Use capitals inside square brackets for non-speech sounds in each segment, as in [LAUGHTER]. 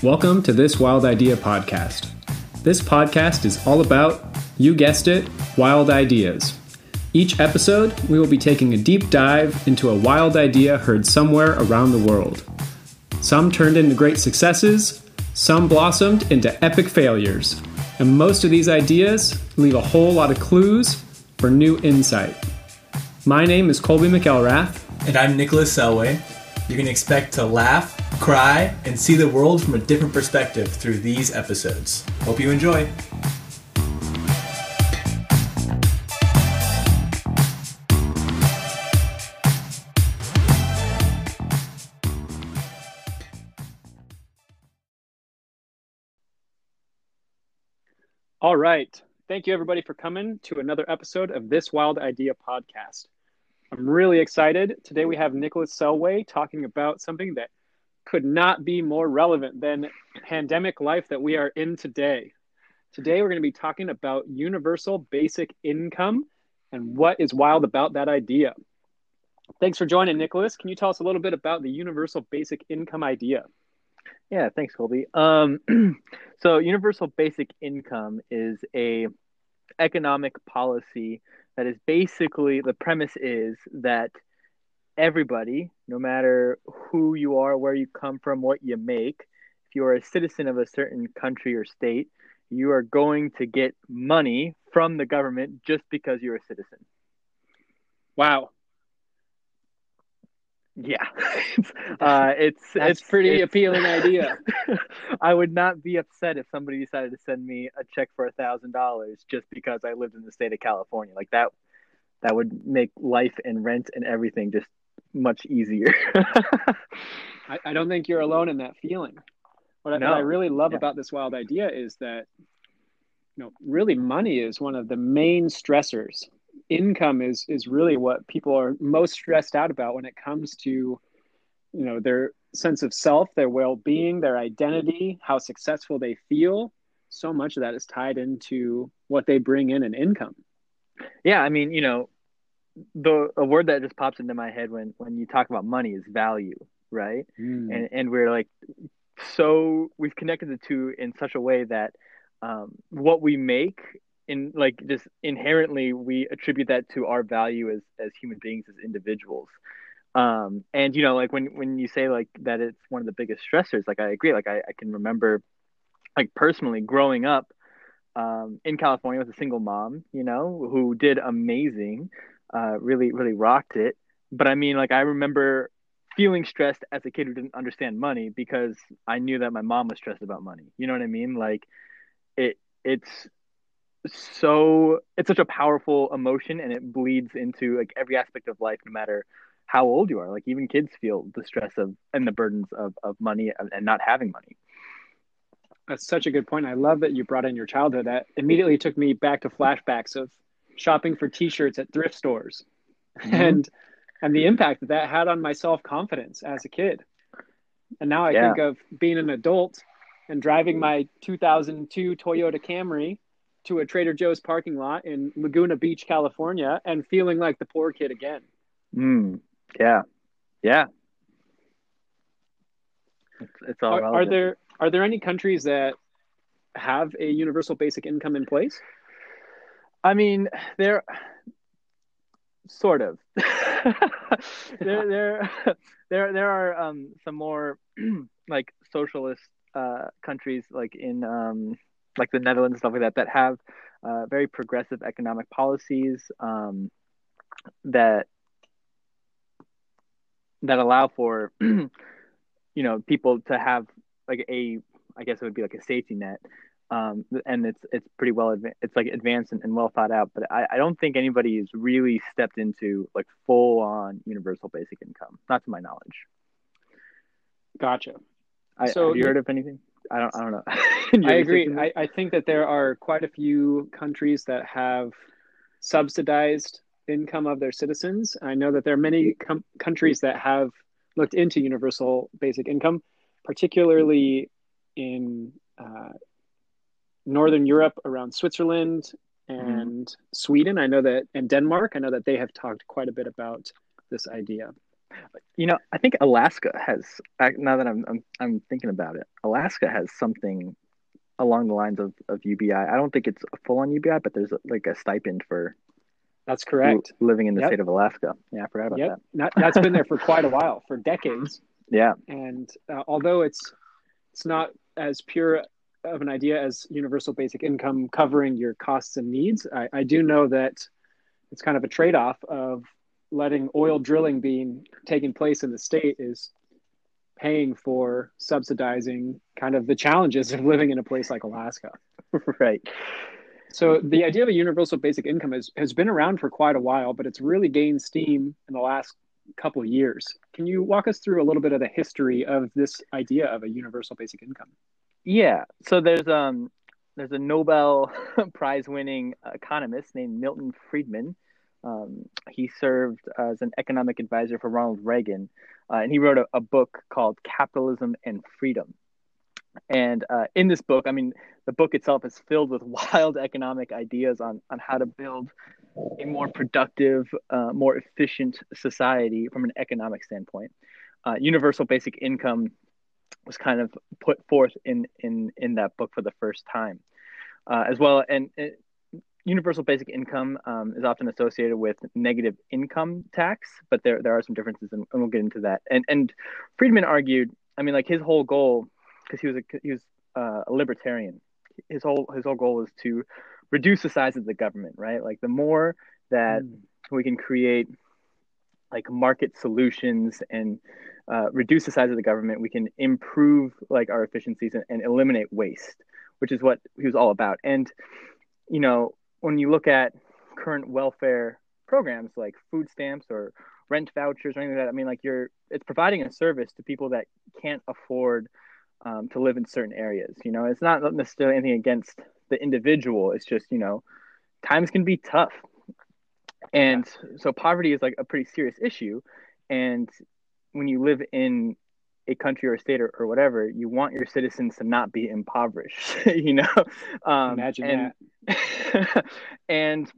Welcome to this Wild Idea podcast. This podcast is all about, you guessed it, wild ideas. Each episode, we will be taking a deep dive into a wild idea heard somewhere around the world. Some turned into great successes, some blossomed into epic failures, and most of these ideas leave a whole lot of clues for new insight. My name is Colby McElrath. And I'm Nicholas Selway. You can expect to laugh, cry, and see the world from a different perspective through these episodes. Hope you enjoy. All right. Thank you, everybody, for coming to another episode of this Wild Idea podcast. I'm really excited. Today we have Nicholas Selway talking about something that could not be more relevant than pandemic life that we are in today. Today we're going to be talking about universal basic income and what is wild about that idea. Thanks for joining, Nicholas. Can you tell us a little bit about the universal basic income idea? Yeah, thanks, Colby. Um, [CLEARS THROAT] so, universal basic income is a economic policy that is basically the premise is that everybody, no matter who you are, where you come from, what you make, if you are a citizen of a certain country or state, you are going to get money from the government just because you're a citizen. Wow. Yeah, [LAUGHS] [LAUGHS] uh, it's That's it's pretty it's, appealing [LAUGHS] idea. I would not be upset if somebody decided to send me a check for a thousand dollars just because I lived in the state of California. Like that, that would make life and rent and everything just much easier. [LAUGHS] I, I, don't think you're alone in that feeling. What, no. I, what I really love yeah. about this wild idea is that, you know, really money is one of the main stressors income is is really what people are most stressed out about when it comes to you know their sense of self their well-being their identity how successful they feel so much of that is tied into what they bring in an in income yeah i mean you know the a word that just pops into my head when when you talk about money is value right? Mm. and and we're like so we've connected the two in such a way that um, what we make in like just inherently we attribute that to our value as as human beings as individuals. Um and you know like when when you say like that it's one of the biggest stressors like i agree. Like i, I can remember like personally growing up um in california with a single mom you know who did amazing uh really really rocked it. But i mean like i remember feeling stressed as a kid who didn't understand money because i knew that my mom was stressed about money. You know what i mean? Like it it's so it's such a powerful emotion and it bleeds into like every aspect of life no matter how old you are. Like even kids feel the stress of and the burdens of, of money and not having money. That's such a good point. I love that you brought in your childhood. That immediately took me back to flashbacks of shopping for t-shirts at thrift stores mm-hmm. and and the impact that that had on my self-confidence as a kid and now i yeah. think of being an adult and driving my 2002 toyota camry to a Trader Joe's parking lot in Laguna Beach, California, and feeling like the poor kid again. Mm, yeah, yeah. It's, it's all. Are, are, there are there any countries that have a universal basic income in place? I mean, there, sort of. [LAUGHS] there, there, there, there are um, some more [CLEARS THROAT] like socialist uh, countries, like in um, like the Netherlands and stuff like that that have uh, very progressive economic policies um, that that allow for [CLEARS THROAT] you know people to have like a I guess it would be like a safety net um, and it's it's pretty well adva- it's like advanced and, and, well thought out but I, I don't think anybody has really stepped into like full on universal basic income not to my knowledge gotcha I, so have you heard of anything I don't I don't know. [LAUGHS] I agree. I, I think that there are quite a few countries that have subsidized income of their citizens. I know that there are many com- countries that have looked into universal basic income, particularly in uh, Northern Europe around Switzerland and mm. Sweden. I know that, and Denmark, I know that they have talked quite a bit about this idea. You know, I think Alaska has. Now that I'm I'm, I'm thinking about it, Alaska has something along the lines of, of UBI. I don't think it's a full on UBI, but there's a, like a stipend for. That's correct. Living in the yep. state of Alaska. Yeah, I forgot about yep. that. that. That's been there for [LAUGHS] quite a while, for decades. Yeah. And uh, although it's it's not as pure of an idea as universal basic income covering your costs and needs, I, I do know that it's kind of a trade off of letting oil drilling being taking place in the state is paying for subsidizing kind of the challenges of living in a place like Alaska. [LAUGHS] right. So the idea of a universal basic income has, has been around for quite a while, but it's really gained steam in the last couple of years. Can you walk us through a little bit of the history of this idea of a universal basic income? Yeah. So there's um there's a Nobel [LAUGHS] Prize winning economist named Milton Friedman um, he served as an economic advisor for Ronald Reagan, uh, and he wrote a, a, book called Capitalism and Freedom. And uh, in this book, I mean, the book itself is filled with [LAUGHS] wild economic ideas on, on how to build a more productive, uh, more efficient society from an economic standpoint. Uh, universal basic income was kind of put forth in, in, in that book for the first time. Uh, as well, and, and universal basic income um, is often associated with negative income tax, but there there are some differences, and, and we'll get into that. And and Friedman argued, I mean, like his whole goal, because he was a he was uh, a libertarian. His whole his whole goal was to reduce the size of the government, right? Like the more that mm. we can create like market solutions and uh, reduce the size of the government, we can improve like our efficiencies and, and eliminate waste, which is what he was all about. And you know, when you look at current welfare programs like food stamps or rent vouchers or anything like that, I mean, like you're, it's providing a service to people that can't afford um, to live in certain areas. You know, it's not necessarily anything against the individual. It's just, you know, times can be tough. And so poverty is like a pretty serious issue. And when you live in a country or a state or, or whatever, you want your citizens to not be impoverished, [LAUGHS] you know? Um, Imagine and, that. [LAUGHS] and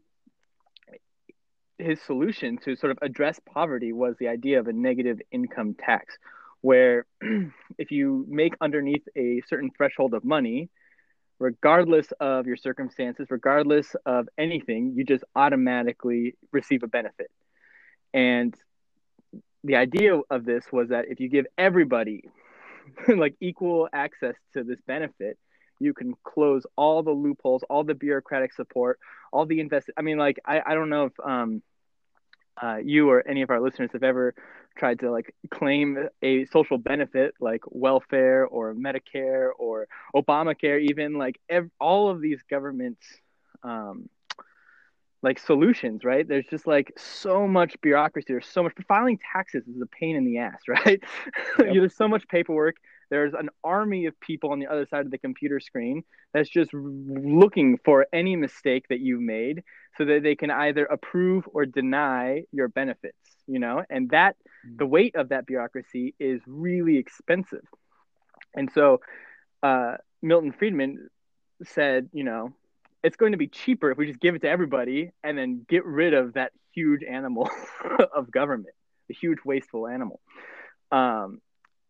his solution to sort of address poverty was the idea of a negative income tax, where [CLEARS THROAT] if you make underneath a certain threshold of money, regardless of your circumstances, regardless of anything, you just automatically receive a benefit. And the idea of this was that if you give everybody [LAUGHS] like equal access to this benefit, you can close all the loopholes, all the bureaucratic support, all the invest. I mean, like I, I don't know if um, uh, you or any of our listeners have ever tried to like claim a social benefit like welfare or Medicare or Obamacare, even like ev- all of these governments. Um, like solutions, right? There's just like so much bureaucracy. There's so much filing taxes is a pain in the ass, [LAUGHS] right? Yep. There's so much paperwork. There's an army of people on the other side of the computer screen that's just looking for any mistake that you've made so that they can either approve or deny your benefits, you know? And that mm-hmm. the weight of that bureaucracy is really expensive. And so uh, Milton Friedman said, you know, it's going to be cheaper if we just give it to everybody and then get rid of that huge animal [LAUGHS] of government, the huge wasteful animal, um,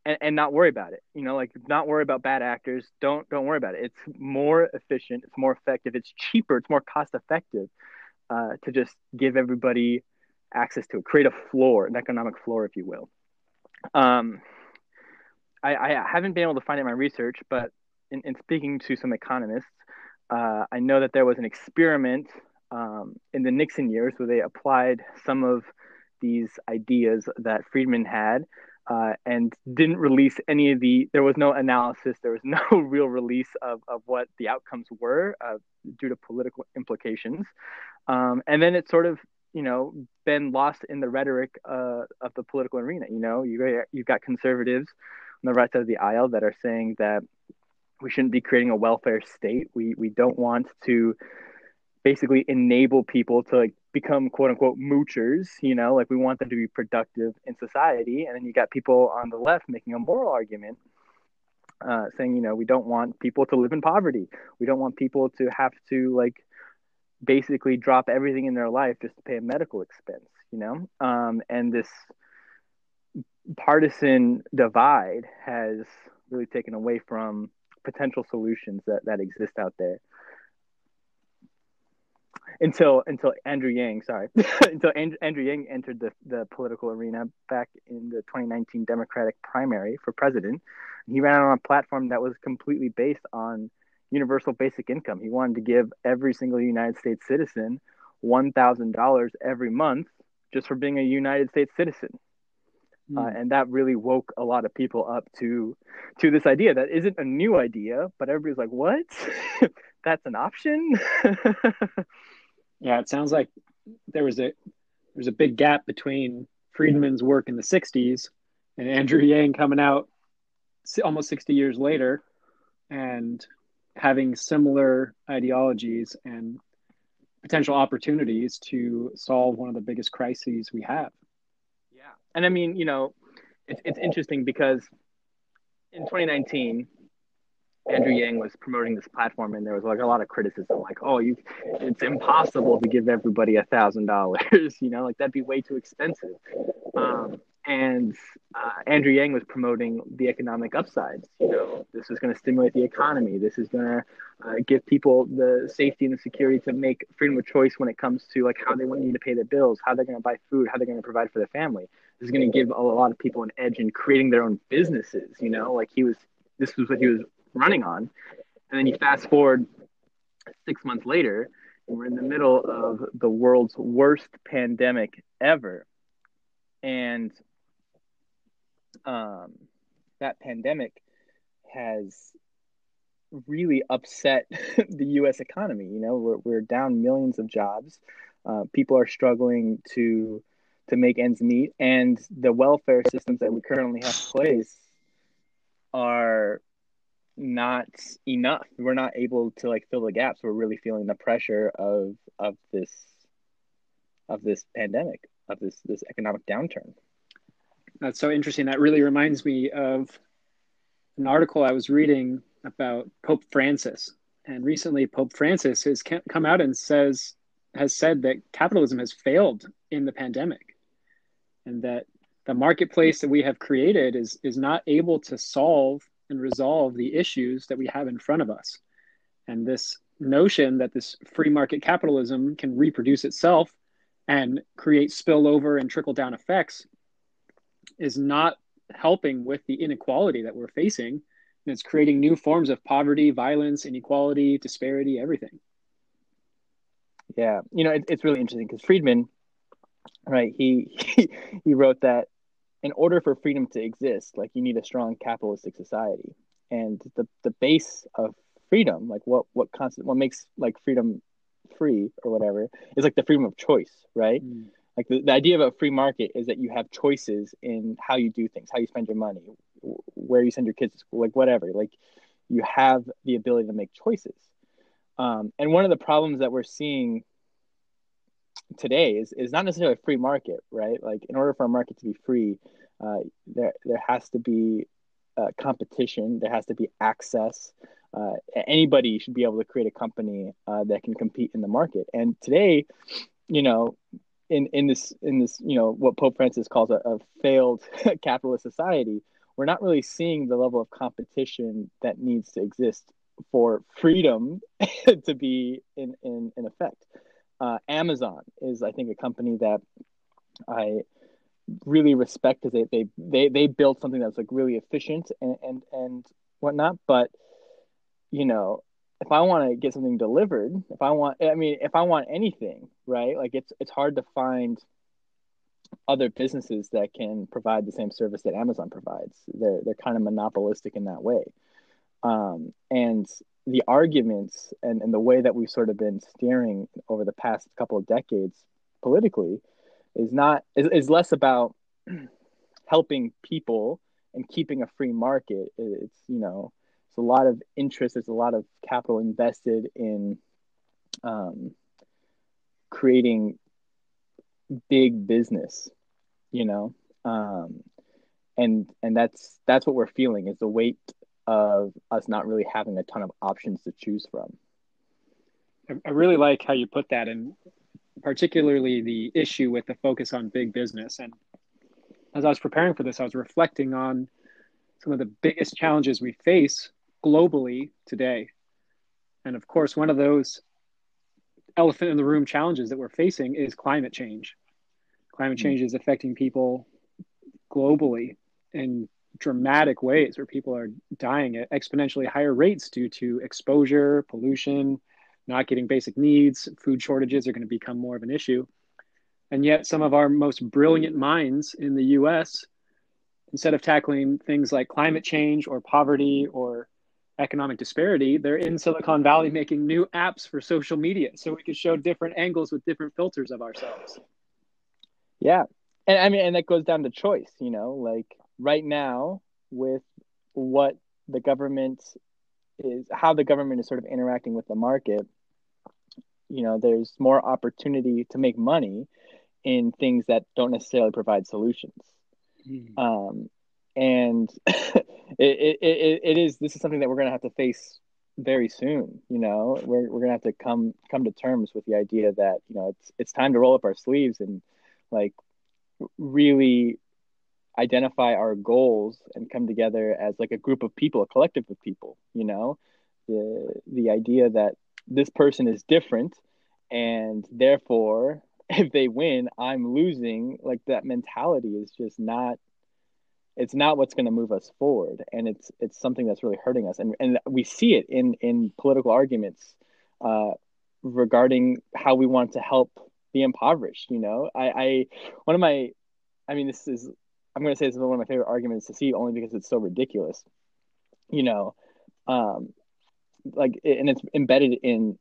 and, and not worry about it. You know, like not worry about bad actors. Don't don't worry about it. It's more efficient. It's more effective. It's cheaper. It's more cost effective uh, to just give everybody access to it. Create a floor, an economic floor, if you will. Um, I, I haven't been able to find it in my research, but in, in speaking to some economists, uh, I know that there was an experiment um, in the Nixon years where they applied some of these ideas that Friedman had uh, and didn't release any of the, there was no analysis, there was [LAUGHS] no real release of, of what the outcomes were uh, due to political implications. Um, and then it sort of, you know, been lost in the rhetoric uh, of the political arena. You know, you, you've got conservatives on the right side of the aisle that are saying that we shouldn't be creating a welfare state. We we don't want to basically enable people to like become quote unquote moochers, you know, like we want them to be productive in society. And then you got people on the left making a moral argument, uh, saying, you know, we don't want people to live in poverty. We don't want people to have to like basically drop everything in their life just to pay a medical expense, you know? Um, and this partisan divide has really taken away from potential solutions that, that exist out there until until Andrew Yang, sorry, [LAUGHS] until Andrew, Andrew Yang entered the, the political arena back in the 2019 Democratic primary for president. He ran on a platform that was completely based on universal basic income. He wanted to give every single United States citizen $1,000 every month just for being a United States citizen. Mm. Uh, and that really woke a lot of people up to to this idea that isn't a new idea, but everybody's like, "What? [LAUGHS] That's an option?" yeah, it sounds like there was a there's a big gap between Friedman's work in the '60s and Andrew Yang coming out almost 60 years later and having similar ideologies and potential opportunities to solve one of the biggest crises we have. And I mean, you know, it's, it's interesting because in 2019, Andrew Yang was promoting this platform, and there was like a lot of criticism, like, "Oh, you, it's impossible to give everybody a thousand dollars. [LAUGHS] You know, like that'd be way too expensive." Um, and uh, Andrew Yang was promoting the economic upsides. You know, this is going to stimulate the economy. This is going to uh, give people the safety and the security to make freedom of choice when it comes to like how they want you to pay their bills, how they're going to buy food, how they're going to provide for their family. Is going to give a lot of people an edge in creating their own businesses. You know, like he was, this was what he was running on, and then you fast forward six months later, and we're in the middle of the world's worst pandemic ever. And um, that pandemic has really upset [LAUGHS] the U.S. economy. You know, we're, we're down millions of jobs. Uh, people are struggling to to make ends meet, and the welfare systems that we currently have in place are not enough. We're not able to like fill the gaps. We're really feeling the pressure of of this of this pandemic, of this this economic downturn. That's so interesting. That really reminds me of an article I was reading about Pope Francis. And recently, Pope Francis has come out and says has said that capitalism has failed in the pandemic, and that the marketplace that we have created is is not able to solve and resolve the issues that we have in front of us. And this notion that this free market capitalism can reproduce itself and create spillover and trickle down effects is not helping with the inequality that we're facing. And it's creating new forms of poverty, violence, inequality, disparity, everything. Yeah, you know, it, it's really interesting because Friedman, right? He, [LAUGHS] he he wrote that in order for freedom to exist, like you need a strong capitalistic society, and the the base of freedom, like what what constant what makes like freedom free or whatever, is like the freedom of choice, right? Mm like the, the idea of a free market is that you have choices in how you do things how you spend your money where you send your kids to school like whatever like you have the ability to make choices um, and one of the problems that we're seeing today is, is not necessarily a free market right? Like in order for a market to be free uh, there there has to be uh, competition. There has to be access. Uh, anybody should be able to create a company uh, that can compete in the market. And today you know in in this in this you know what Pope Francis calls a, a failed [LAUGHS] capitalist society, we're not really seeing the level of competition that needs to exist for freedom [LAUGHS] to be in in, in effect. Uh, Amazon is, I think, a company that I really respect because they, they they they built something that's like really efficient and and and whatnot. But you know, if I want to get something delivered, if I want, I mean, if I want anything, right? Like it's it's hard to find other businesses that can provide the same service that Amazon provides. They're they're kind of monopolistic in that way, um, and the arguments and, and the way that we've sort of been steering over the past couple of decades politically is not is, is less about [CLEARS THROAT] helping people and keeping a free market. It's you know it's a lot of interest, there's a lot of capital invested in um, creating big business, you know, um, and and that's that's what we're feeling is the weight of us not really having a ton of options to choose from. I really like how you put that, and particularly the issue with the focus on big business. And as I was preparing for this, I was reflecting on some of the biggest challenges we face globally today. And of course, one of those elephant in the room challenges that we're facing is climate change. Climate hmm. change is affecting people globally in dramatic ways where people are dying at exponentially higher rates due to exposure, pollution, not getting basic needs, food shortages are going to become more of an issue. And yet, some of our most brilliant minds in the US, instead of tackling things like climate change or poverty or economic disparity, they're in Silicon Valley making new apps for social media so we can show different angles with different filters of ourselves. Yeah. And I mean, and that goes down to choice, you know, like right now with what the government is, how the government is sort of interacting with the market, you know, there's more opportunity to make money in things that don't necessarily provide solutions. Mm. Um, and [LAUGHS] it, it, it, it is this is something that we're going to have to face very soon you know we're, we're going to have to come come to terms with the idea that you know it's it's time to roll up our sleeves and like really identify our goals and come together as like a group of people a collective of people you know? The the idea that this person is different and therefore [LAUGHS] if they win i'm losing like that mentality is just not it's not what's going to move us forward. And it's it's something that's really hurting us. And and we see it in in political arguments uh, regarding how we want to help the impoverished you know? I i one of my i mean this is i'm going to say this is one of my favorite arguments to see only because it's so ridiculous. You know um like and it's embedded in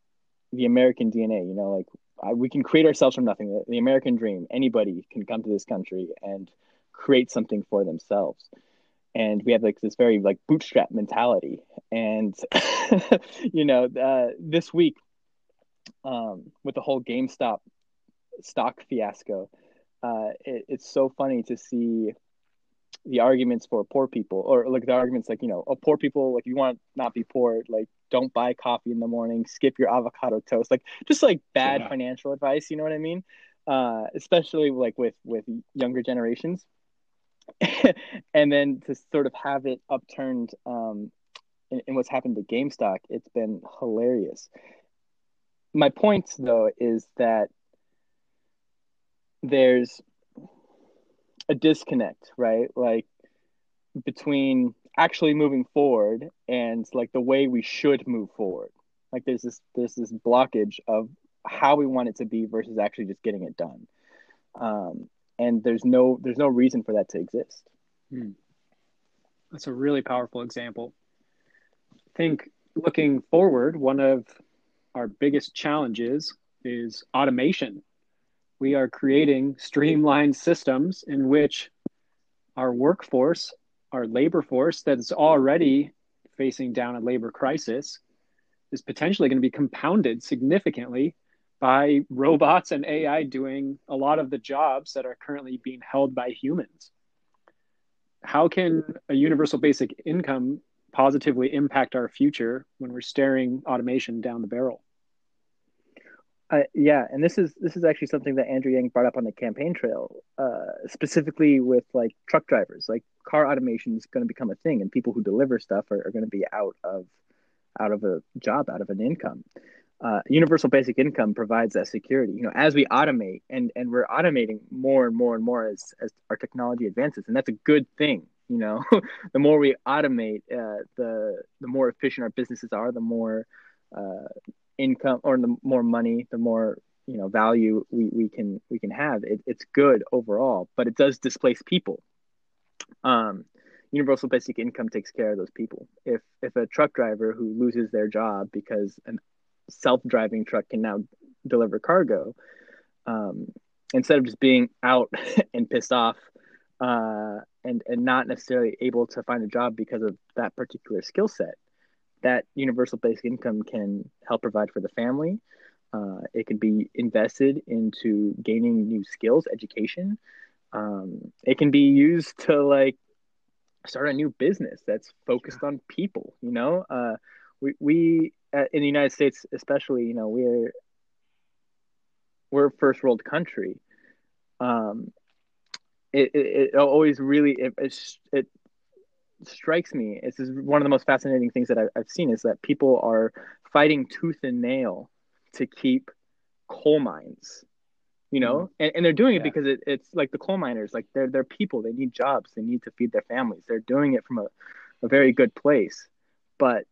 the american dna you know like I, we can create ourselves from nothing. The, the american dream anybody can come to this country and create something for themselves. And we have like this very like bootstrap mentality. And [LAUGHS] you know uh, this week um, with the whole gamestop stock fiasco uh, it, it's so funny to see the arguments for poor people or like the arguments like you know oh, poor people like you want to not be poor like don't buy coffee in the morning skip your avocado toast like just like bad yeah. financial advice you know what i mean uh, especially like with with younger generations [LAUGHS] and then to sort of have it upturned um, in, in, what's happened to GameStop, it's been hilarious. My point, though, is that there's a disconnect, right? Like between actually moving forward and like the way we should move forward. Like there's this there's this blockage of how we want it to be versus actually just getting it done. Um, and there's no there's no reason for that to exist hmm. that's a really powerful example i think looking forward one of our biggest challenges is automation we are creating streamlined systems in which our workforce our labor force that's already facing down a labor crisis is potentially going to be compounded significantly by robots and AI doing a lot of the jobs that are currently being held by humans. How can a universal basic income positively impact our future when we're staring automation down the barrel? Uh, yeah, and this is this is actually something that Andrew Yang brought up on the campaign trail, uh, specifically with like truck drivers. Like car automation is going to become a thing, and people who deliver stuff are, are going to be out of out of a job, out of an income uh, universal basic income provides that security. You know, as we automate and and we're automating more and more and more as as our technology advances, and that's a good thing. You know, [LAUGHS] the more we automate, uh, the the more efficient our businesses are, the more uh, income or the more money, the more you know value we, we can we can have. It, it's good overall, but it does displace people. Um, universal basic income takes care of those people. If if a truck driver who loses their job because a self-driving truck can now deliver cargo um, instead of just being out [LAUGHS] and pissed off uh, and and not necessarily able to find a job because of that particular skill set that universal basic income can help provide for the family. Uh, it can be invested into gaining new skills education. Um, it can be used to like start a new business that's focused on people you know? Uh, we, we uh, in the United States, especially, you know, we're we're a first world country, um, it, it, it always really it, it, it strikes me. This is one of the most fascinating things that I, I've seen is that people are fighting tooth and nail to keep coal mines you know mm. and, and they're doing it yeah. because it, it's like the coal miners like they're they're people they need jobs they need to feed their families they're doing it from a, a very good place but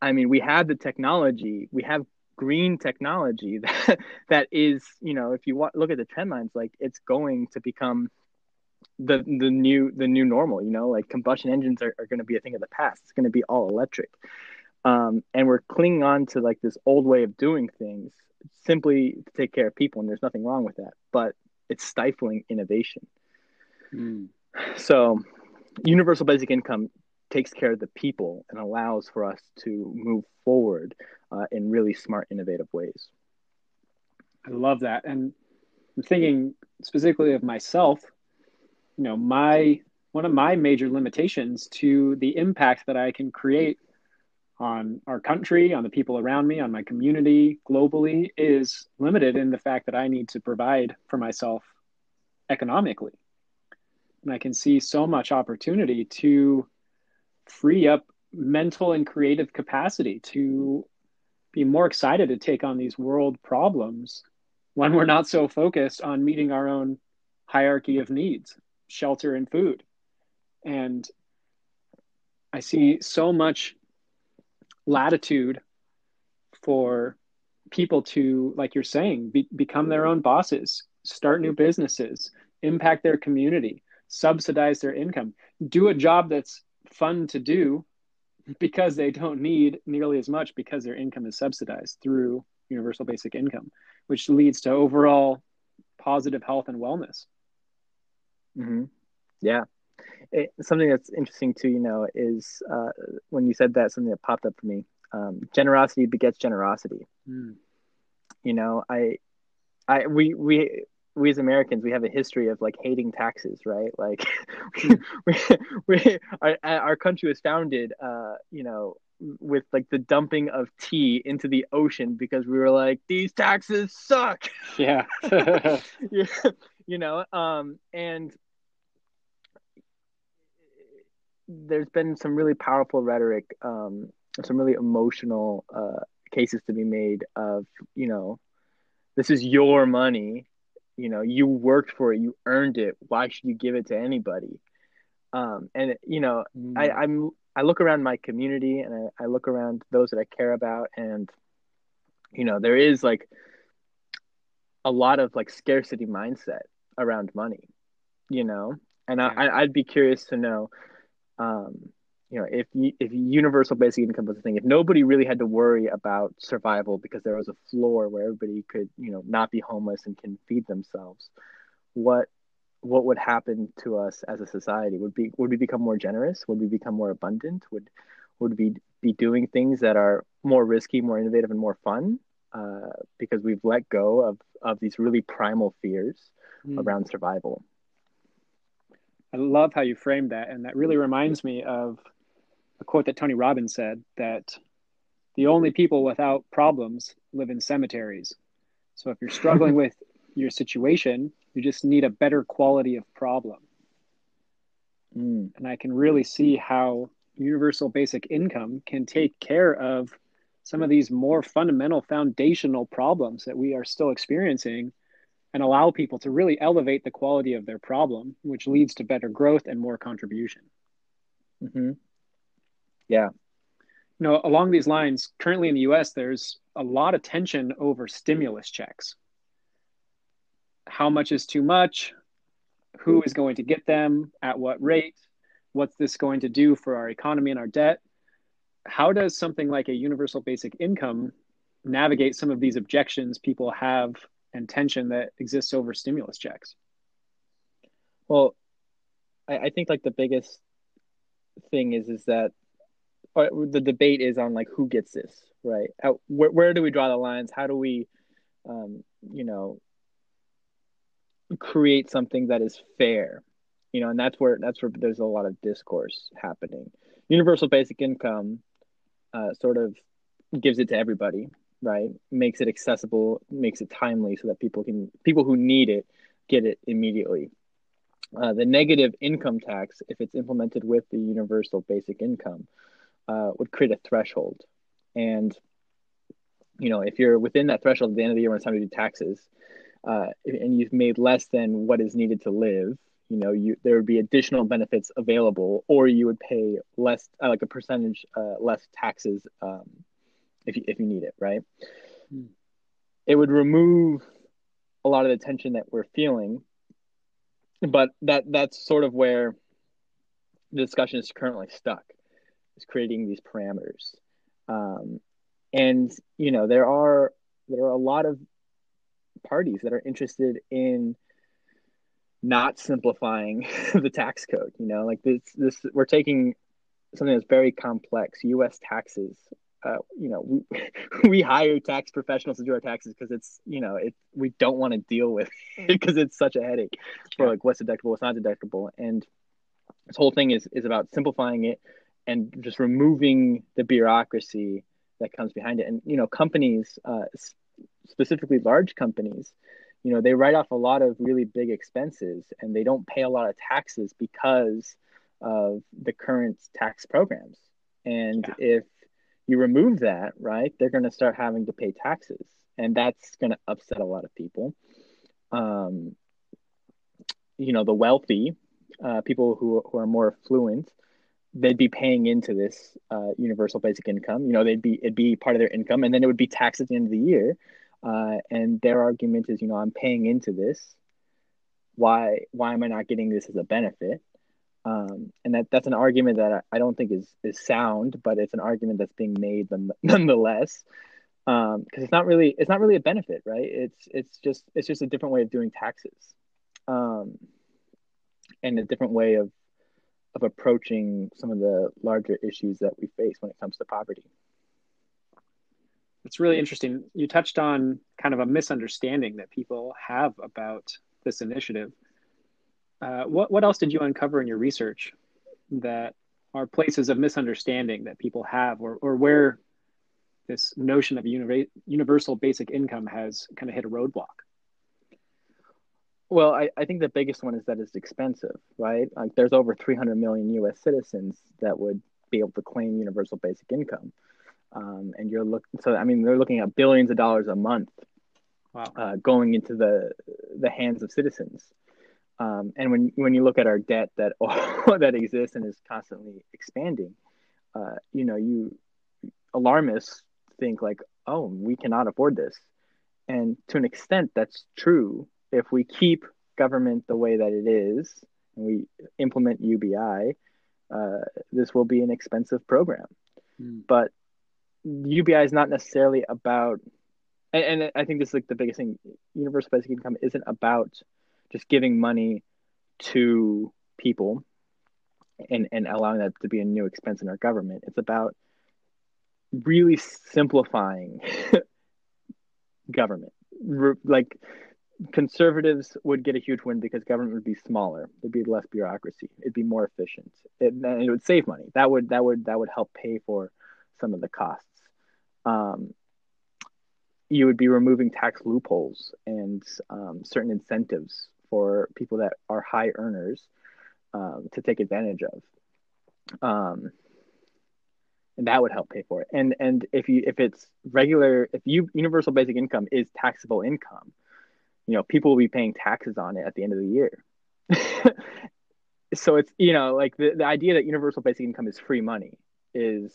i mean we have the technology we have green technology [LAUGHS] that that is you know if you wa- look at the trend lines like it's going to become the the new the new normal you know like combustion engines are, are going to be a thing of the past it's going to be all electric um, and we're clinging on to like this old way of doing things simply to take care of people and there's nothing wrong with that but it's stifling innovation mm. so universal basic income takes care of the people and allows for us to move forward uh, in really smart, innovative ways. I love that. And I'm thinking specifically of myself, you know, my one of my major limitations to the impact that I can create on our country, on the people around me, on my community, globally is limited in the fact that I need to provide for myself economically. And I can see so much opportunity to free up mental and creative capacity to be more excited to take on these world problems when we're not so focused on meeting our own hierarchy of needs, shelter and food. And I see so much latitude for people to, like you're saying, be, become their own bosses, start new businesses, impact their community, subsidize their income, do a job that's fun to do because they don't need nearly as much because their income is subsidized through universal basic income, which leads to overall positive health and wellness. Mm-hmm. Yeah. It, something that's interesting too, you know, is uh, when you said that, something that popped up for me. Um, generosity begets generosity. Mm. You know, I, I, we, we, we as Americans, we have a history of like hating taxes, right? Like, [LAUGHS] we, we, our, our country was founded, uh, you know, with like the dumping of tea into the ocean because we were like, these taxes suck. Yeah. [LAUGHS] [LAUGHS] you know, um, and there's been some really powerful rhetoric, um, some really emotional uh, cases to be made of, you know, this is your money. You know you worked for it. You earned it. Why should you give it to anybody? Um, and you know mm. I, i'm i look around my community and I, I look around those that i care about and you know there is like a lot of like scarcity mindset around money you know? And yeah. I, i'd be curious to know um, you know, if if universal basic income was a thing, if nobody really had to worry about survival because there was a floor where everybody could, you know, not be homeless and can feed themselves, what what would happen to us as a society? Would be would we become more generous? Would we become more abundant? Would would we be doing things that are more risky, more innovative, and more fun? Uh, because we've let go of of these really primal fears mm. around survival. I love how you framed that, and that really reminds me of a quote that Tony Robbins said that the only people without problems live in cemeteries. So if you're struggling [LAUGHS] with your situation, you just need a better quality of problem. Mm. And I can really see how universal basic income can take care of some of these more fundamental foundational problems that we are still experiencing and allow people to really elevate the quality of their problem, which leads to better growth and more contribution. Mm-hmm. Yeah. You know, along these lines, currently in the US, there's a lot of tension over stimulus checks. How much is too much? Who is going to get them? At what rate? What's this going to do for our economy and our debt? How does something like a universal basic income navigate some of these objections people have and tension that exists over stimulus checks? Well, I, I think like the biggest thing is is that the debate is on like who gets this right? How, where, where do we draw the lines? How do we um, you know create something that is fair? You know and that's where that's where there's a lot of discourse happening. Universal basic income uh, sort of gives it to everybody right makes it accessible makes it timely so that people can people who need it get it immediately uh, the negative income tax, if it's implemented with the universal basic income, uh, would create a threshold. And, you know, if you're within that threshold at the end of the year when it's time to do taxes, uh, and you've made less than what is needed to live, you know, you there would be additional benefits available, or you would pay less, uh, like a percentage uh, less taxes um, if you if you need it, right? Hmm. It would remove a lot of the tension that we're feeling but that that's sort of where the discussion is currently stuck is creating these parameters um, and you know there are there are a lot of parties that are interested in not simplifying [LAUGHS] the tax code you know like this this we're taking something that's very complex us taxes uh, you know, we, [LAUGHS] we hire tax professionals to do our taxes because it's, you know, it we don't want to deal with it because it's such a headache for like what's deductible, what's not deductible, and this whole thing is is about simplifying it and just removing the bureaucracy that comes behind it. And you know, companies, uh, specifically large companies, you know, they write off a lot of really big expenses and they don't pay a lot of taxes because of the current tax programs. And yeah. if you remove that, right, they're going to start having to pay taxes, and that's going to upset a lot of people. Um, you know, the wealthy, uh, people who, who are more affluent, they'd be paying into this uh, universal basic income. You know, they'd be it'd be part of their income, and then it would be taxed at the end of the year. Uh, and their argument is, you know, I'm paying into this. Why why am I not getting this as a benefit? Um, and that that's an argument that I, don't think is is sound, but it's an argument that's being made [LAUGHS] nonetheless. Because um, it's not really it's not really a benefit, right? It's it's just it's just a different way of doing taxes, um, and a different way of of approaching some of the larger issues that we face when it comes to poverty. It's really interesting. You touched on kind of a misunderstanding that people have about this initiative. Uh, what what else did you uncover in your research that are places of misunderstanding that people have, or or where this notion of universal basic income has kind of hit a roadblock? Well, I, I think the biggest one is that it's expensive, right? Like there's over 300 million U.S. citizens that would be able to claim universal basic income, um, and you're looking. So I mean, they're looking at billions of dollars a month wow. uh, going into the the hands of citizens. Um, and when when you look at our debt that [LAUGHS] that exists and is constantly expanding, uh, you know, you alarmists think like, oh, we cannot afford this, and to an extent, that's true. If we keep government the way that it is and we implement UBI, uh, this will be an expensive program. Mm. But UBI is not necessarily about, and, and I think this is like the biggest thing. Universal basic income isn't about just giving money to people and, and allowing that to be a new expense in our government. It's about really simplifying [LAUGHS] government. Like conservatives would get a huge win because government would be smaller. There'd be less bureaucracy. It'd be more efficient. It, and it would save money. That would that would that would help pay for some of the costs. Um, you would be removing tax loopholes and um, certain incentives for people that are high earners um, to take advantage of. Um, and that would help pay for it. And and if you if it's regular, if you universal basic income is taxable income, you know people will be paying taxes on it at the end of the year. [LAUGHS] so it's you know like the, the idea that universal basic income is free money is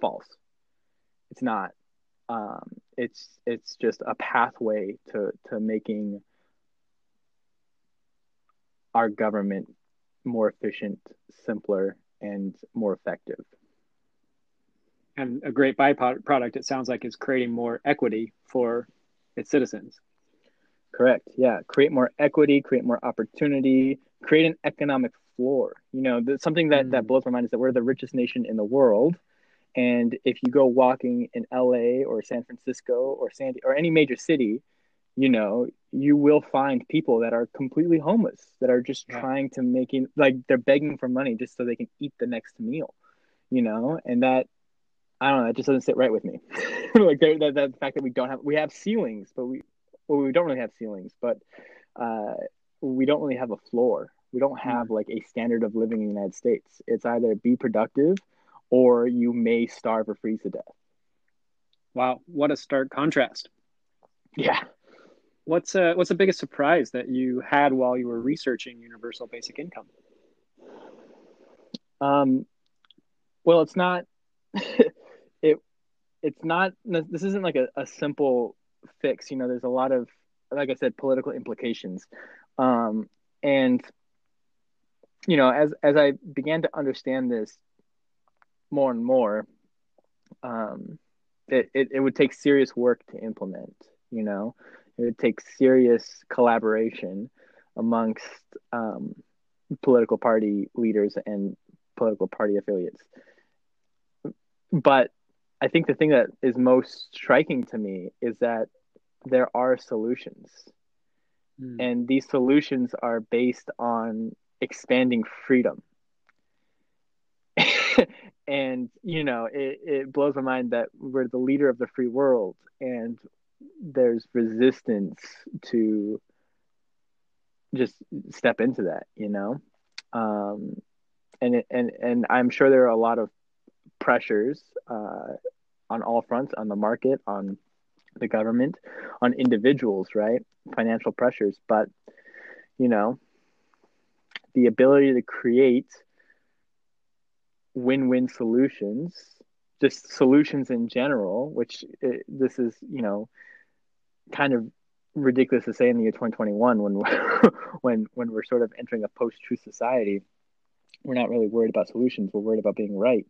false. It's not. Um, it's it's just a pathway to to making our government more efficient, simpler, and more effective. And a great byproduct, it sounds like, is creating more equity for its citizens. Correct. Yeah. Create more equity, create more opportunity, create an economic floor. You know, the, something that, mm. that blows my mind is that we're the richest nation in the world. And if you go walking in LA or San Francisco or Sandy or any major city, you know, you will find people that are completely homeless that are just yeah. trying to making like they're begging for money just so they can eat the next meal, you know, and that I don't know, that just doesn't sit right with me. [LAUGHS] like that, that, the fact that we don't have we have ceilings, but we well we don't really have ceilings, but uh, we don't really have a floor We don't have like a standard of living in the United States. It's either be productive or you may starve or freeze to death. Wow, what a stark contrast. Yeah. What's uh what's the biggest surprise that you had while you were researching universal basic income? Um well, it's not [LAUGHS] it it's not this isn't like a, a simple fix, you know, there's a lot of like I said political implications. Um and you know, as as I began to understand this more and more, um, it, it, it would take serious work to implement. You know, it would take serious collaboration amongst um, political party leaders and political party affiliates. But I think the thing that is most striking to me is that there are solutions. Mm. And these solutions are based on expanding freedom. [LAUGHS] and, you know, it, it blows my mind that we're the leader of the free world and there's resistance to just step into that, you know? Um, and, and, and I'm sure there are a lot of pressures uh, on all fronts on the market, on the government, on individuals, right? Financial pressures. But, you know, the ability to create win-win solutions just solutions in general which it, this is you know kind of ridiculous to say in the year 2021 when [LAUGHS] when when we're sort of entering a post-truth society we're not really worried about solutions. We're worried about being right.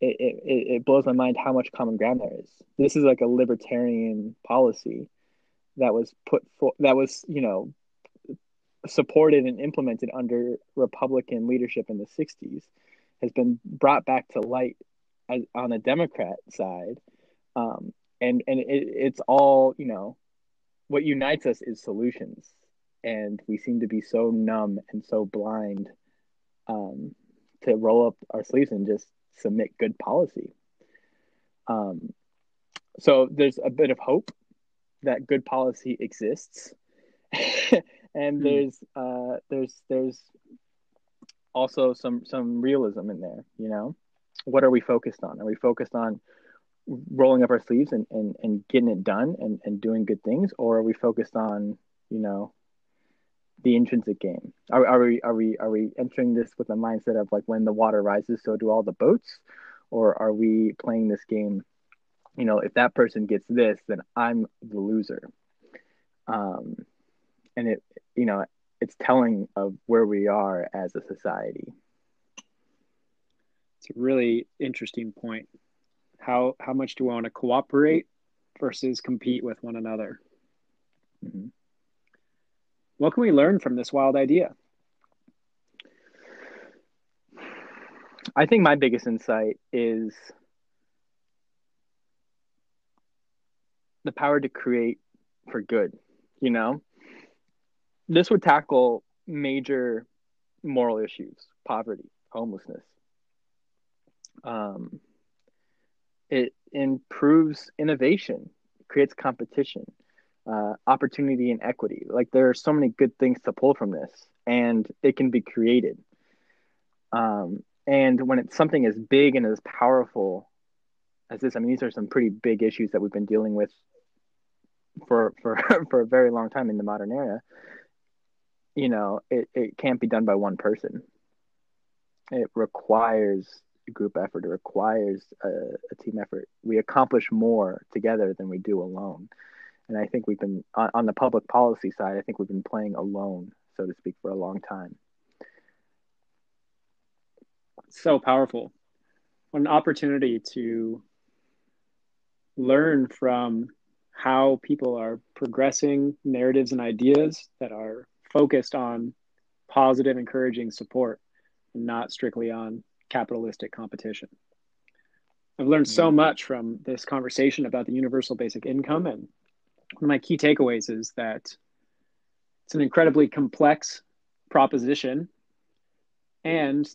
It, it, it blows my mind how much common ground there is. This is like a libertarian policy that was put for that was you know supported and implemented under Republican leadership in the 60s has been brought back to light as, on the Democrat side. Um, and and it, it's all, you know, what unites us is solutions. And we seem to be so numb and so blind um, to roll up our sleeves and just submit good policy. Um, so there's a bit of hope that good policy exists. [LAUGHS] and mm. there's uh, there's there's also some some realism in there. You know, what are we focused on? Are we focused on rolling up our sleeves and, and, and getting it done and, and doing good things, or are we focused on you know the intrinsic game? Are, are we are we are we entering this with a mindset of like when the water rises, so do all the boats, or are we playing this game? You know, if that person gets this, then I'm the loser. Um, and it you know it's telling of where we are as a society it's a really interesting point how how much do we want to cooperate versus compete with one another? Mm-hmm. what can we learn from this wild idea? I think my biggest insight is the power to create for good you know? This would tackle major moral issues poverty homelessness. Um, it improves innovation creates competition uh, opportunity and equity. Like there are so many good things to pull from this and it can be created. Um, and when it's something as big and as powerful as this i mean these are some pretty big issues that we've been dealing with for for [LAUGHS] for a very long time in the modern era. You know, it, it can't be done by one person. It requires group effort. It requires a, a team effort. We accomplish more together than we do alone. And I think we've been on, on the public policy side. I think we've been playing alone, so to speak, for a long time. So powerful. What an opportunity to learn from how people are progressing narratives and ideas that are focused on positive, encouraging support and not strictly on capitalistic competition. I've learned so mm-hmm. much from this conversation about the universal basic income. And one of my key takeaways is that it's an incredibly complex proposition. And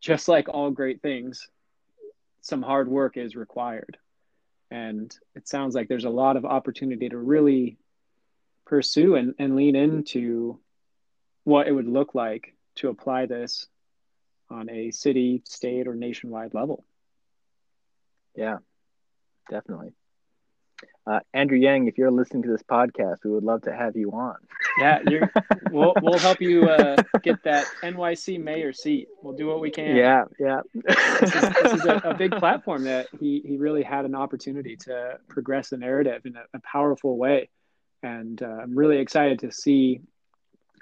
just like all great things, some hard work is required. And it sounds like there's a lot of opportunity to really pursue and, and lean into what it would look like to apply this on a city, state, or nationwide level. Yeah, definitely. Uh, Andrew Yang, if you're listening to this podcast, we would love to have you on. Yeah, [LAUGHS] we'll we'll help you uh, get that NYC mayor seat. We'll do what we can. Yeah, yeah. this is, this is a, a, big [LAUGHS] platform that he he really had an opportunity to progress the narrative in a, a powerful way, and uh, I'm really excited to see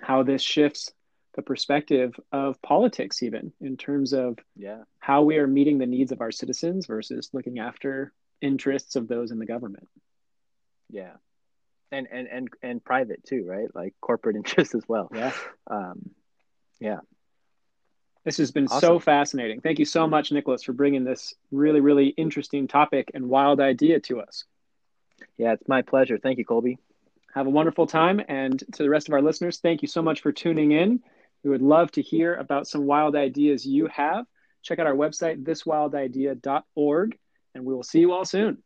how this shifts the perspective of politics, even in terms of yeah how we are meeting the needs of our citizens versus looking after interests of those in the government. Yeah, and and and and private too, right? Like corporate [LAUGHS] interests as well. Yeah, um, yeah. This has been awesome. so fascinating. Thank you so much, Nicholas, for bringing this really, really interesting topic and wild idea to us. Yeah, it's my pleasure. Thank you, Colby. Have a wonderful time. And to the rest of our listeners, thank you so much for tuning in. We would love to hear about some wild ideas you have. Check out our website, thiswildidea.org, and we will see you all soon.